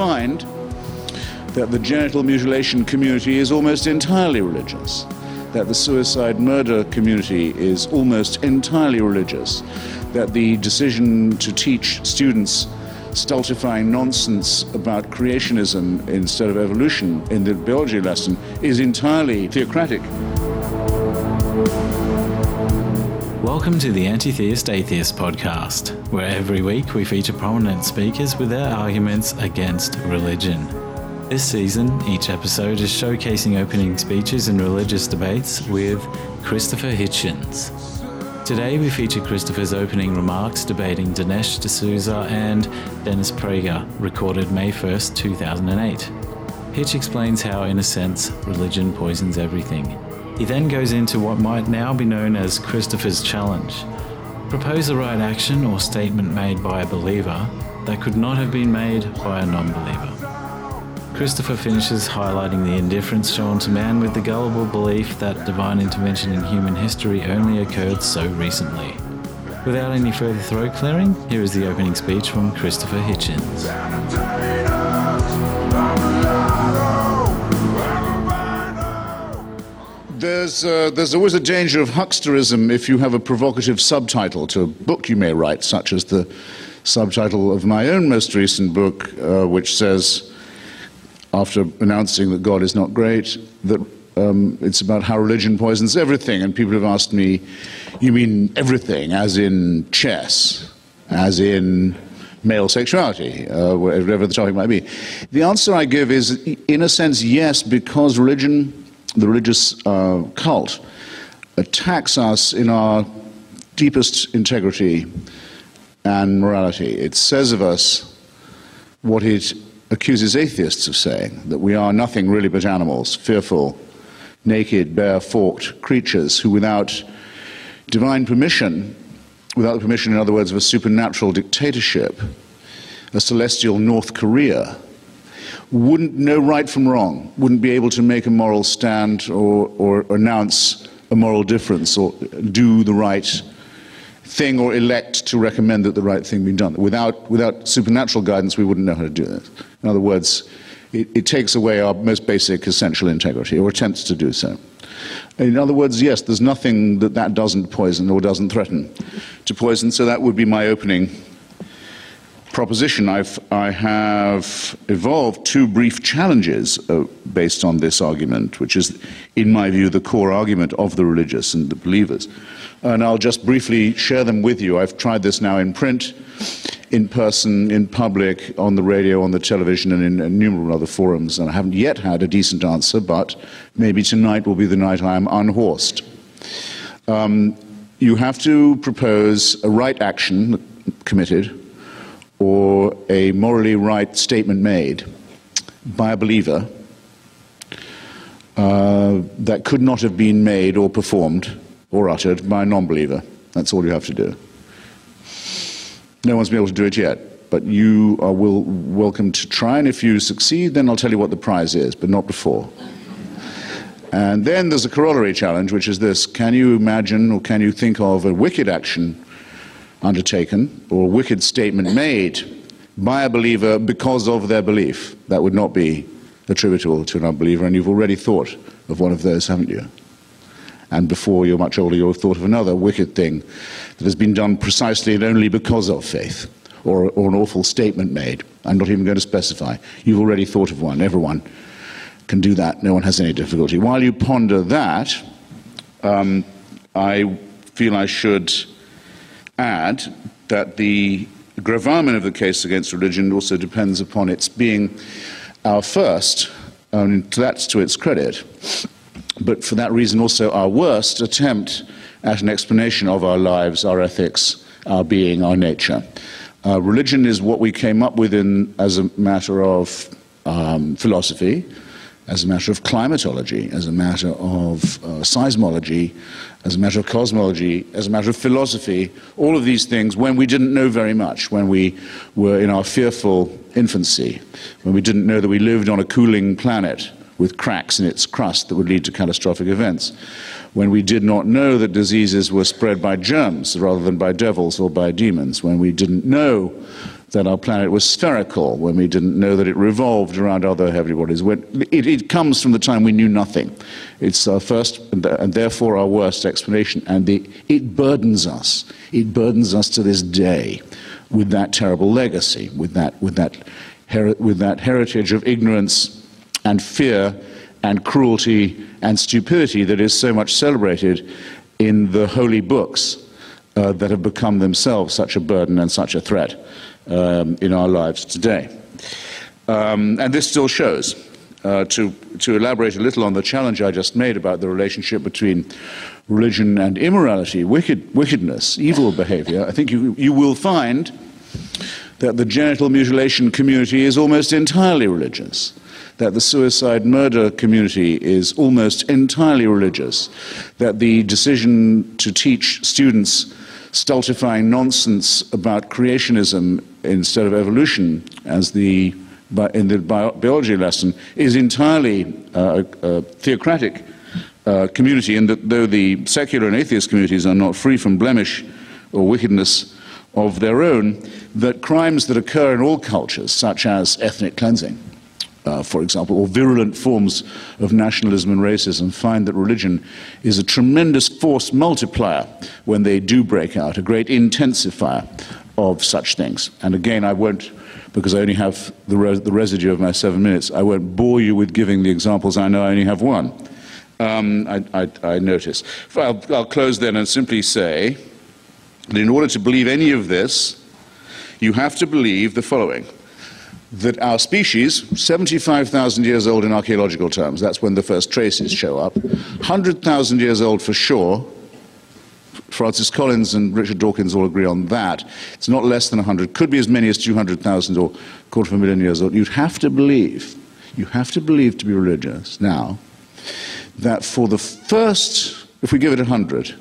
find that the genital mutilation community is almost entirely religious, that the suicide murder community is almost entirely religious, that the decision to teach students stultifying nonsense about creationism instead of evolution in the biology lesson is entirely theocratic. Welcome to the Anti-Theist Atheist podcast, where every week we feature prominent speakers with their arguments against religion. This season, each episode is showcasing opening speeches in religious debates with Christopher Hitchens. Today we feature Christopher's opening remarks debating Dinesh D'Souza and Dennis Prager, recorded May 1st, 2008. Hitch explains how, in a sense, religion poisons everything he then goes into what might now be known as Christopher's Challenge. Propose the right action or statement made by a believer that could not have been made by a non believer. Christopher finishes highlighting the indifference shown to man with the gullible belief that divine intervention in human history only occurred so recently. Without any further throat clearing, here is the opening speech from Christopher Hitchens. There's, uh, there's always a danger of hucksterism if you have a provocative subtitle to a book you may write, such as the subtitle of my own most recent book, uh, which says, after announcing that God is not great, that um, it's about how religion poisons everything. And people have asked me, You mean everything, as in chess, as in male sexuality, uh, whatever the topic might be? The answer I give is, in a sense, yes, because religion the religious uh, cult attacks us in our deepest integrity and morality. It says of us what it accuses atheists of saying that we are nothing really but animals, fearful, naked, bare, forked creatures who, without divine permission, without the permission, in other words, of a supernatural dictatorship, a celestial North Korea, wouldn't know right from wrong, wouldn't be able to make a moral stand or, or announce a moral difference or do the right thing or elect to recommend that the right thing be done. Without, without supernatural guidance, we wouldn't know how to do that. In other words, it, it takes away our most basic essential integrity or attempts to do so. In other words, yes, there's nothing that that doesn't poison or doesn't threaten to poison, so that would be my opening proposition, I've, I have evolved two brief challenges uh, based on this argument, which is, in my view, the core argument of the religious and the believers. And I'll just briefly share them with you. I've tried this now in print, in person, in public, on the radio, on the television, and in innumerable other forums, and I haven't yet had a decent answer, but maybe tonight will be the night I am unhorsed. Um, you have to propose a right action committed or a morally right statement made by a believer uh, that could not have been made or performed or uttered by a non believer. That's all you have to do. No one's been able to do it yet, but you are will, welcome to try, and if you succeed, then I'll tell you what the prize is, but not before. And then there's a corollary challenge, which is this Can you imagine or can you think of a wicked action undertaken or a wicked statement made by a believer because of their belief. That would not be attributable to an unbeliever, and you've already thought of one of those, haven't you? And before you're much older, you'll have thought of another wicked thing that has been done precisely and only because of faith, or, or an awful statement made. I'm not even going to specify. You've already thought of one. Everyone can do that. No one has any difficulty. While you ponder that, um, I feel I should add that the gravamen of the case against religion also depends upon its being our first, and that's to its credit, but for that reason also our worst attempt at an explanation of our lives, our ethics, our being, our nature. Uh, religion is what we came up with in, as a matter of um, philosophy, as a matter of climatology, as a matter of uh, seismology, as a matter of cosmology, as a matter of philosophy, all of these things when we didn't know very much, when we were in our fearful infancy, when we didn't know that we lived on a cooling planet with cracks in its crust that would lead to catastrophic events, when we did not know that diseases were spread by germs rather than by devils or by demons, when we didn't know that our planet was spherical, when we didn't know that it revolved around other heavenly bodies. It, it comes from the time we knew nothing. It's our first and, and therefore our worst explanation, and the, it burdens us. It burdens us to this day with that terrible legacy, with that, with that, with that heritage of ignorance and fear and cruelty and stupidity that is so much celebrated in the holy books uh, that have become themselves such a burden and such a threat um, in our lives today. Um, and this still shows. Uh, to, to elaborate a little on the challenge I just made about the relationship between religion and immorality, wicked, wickedness, evil behavior, I think you, you will find that the genital mutilation community is almost entirely religious, that the suicide murder community is almost entirely religious, that the decision to teach students stultifying nonsense about creationism instead of evolution as the in the biology lesson is entirely uh, a theocratic uh, community, and that though the secular and atheist communities are not free from blemish or wickedness of their own, that crimes that occur in all cultures, such as ethnic cleansing, uh, for example, or virulent forms of nationalism and racism, find that religion is a tremendous force multiplier when they do break out, a great intensifier of such things. And again, I won't, because I only have the, res- the residue of my seven minutes, I won't bore you with giving the examples. I know I only have one. Um, I, I, I, notice. I'll, I'll close then and simply say that in order to believe any of this, you have to believe the following that our species, 75,000 years old in archaeological terms, that's when the first traces show up, 100,000 years old for sure. Francis Collins and Richard Dawkins all agree on that. It's not less than 100, could be as many as 200,000 or quarter of a million years old. You'd have to believe, you have to believe to be religious now, that for the first, if we give it 100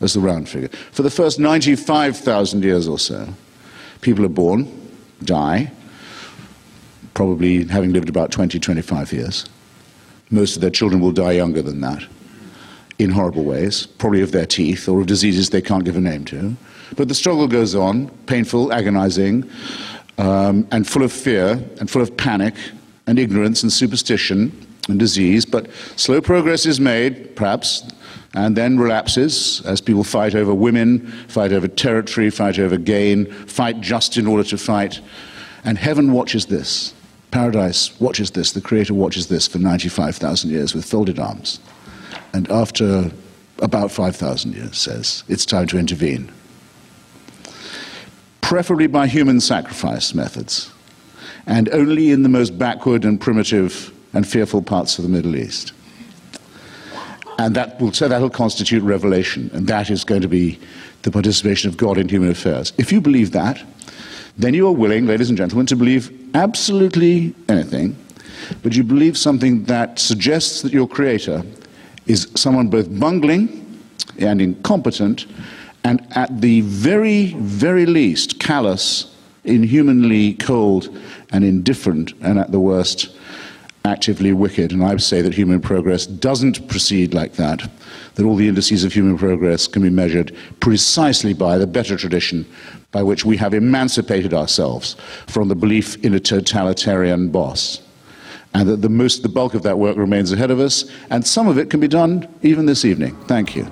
as the round figure, for the first 95,000 years or so, people are born, die, probably having lived about 20, 25 years. Most of their children will die younger than that in horrible ways, probably of their teeth or of diseases they can't give a name to. But the struggle goes on, painful, agonizing, um, and full of fear and full of panic and ignorance and superstition and disease. But slow progress is made, perhaps, and then relapses as people fight over women, fight over territory, fight over gain, fight just in order to fight. And heaven watches this. Paradise watches this, the Creator watches this for 95,000 years with folded arms. And after about 5,000 years, says, it's time to intervene. Preferably by human sacrifice methods, and only in the most backward and primitive and fearful parts of the Middle East. And that will, so that will constitute revelation, and that is going to be the participation of God in human affairs. If you believe that, then you are willing, ladies and gentlemen, to believe absolutely anything, but you believe something that suggests that your Creator is someone both bungling and incompetent, and at the very, very least, callous, inhumanly cold, and indifferent, and at the worst, actively wicked. And I would say that human progress doesn't proceed like that, that all the indices of human progress can be measured precisely by the better tradition by which we have emancipated ourselves from the belief in a totalitarian boss. And that the, most, the bulk of that work remains ahead of us, and some of it can be done even this evening. Thank you.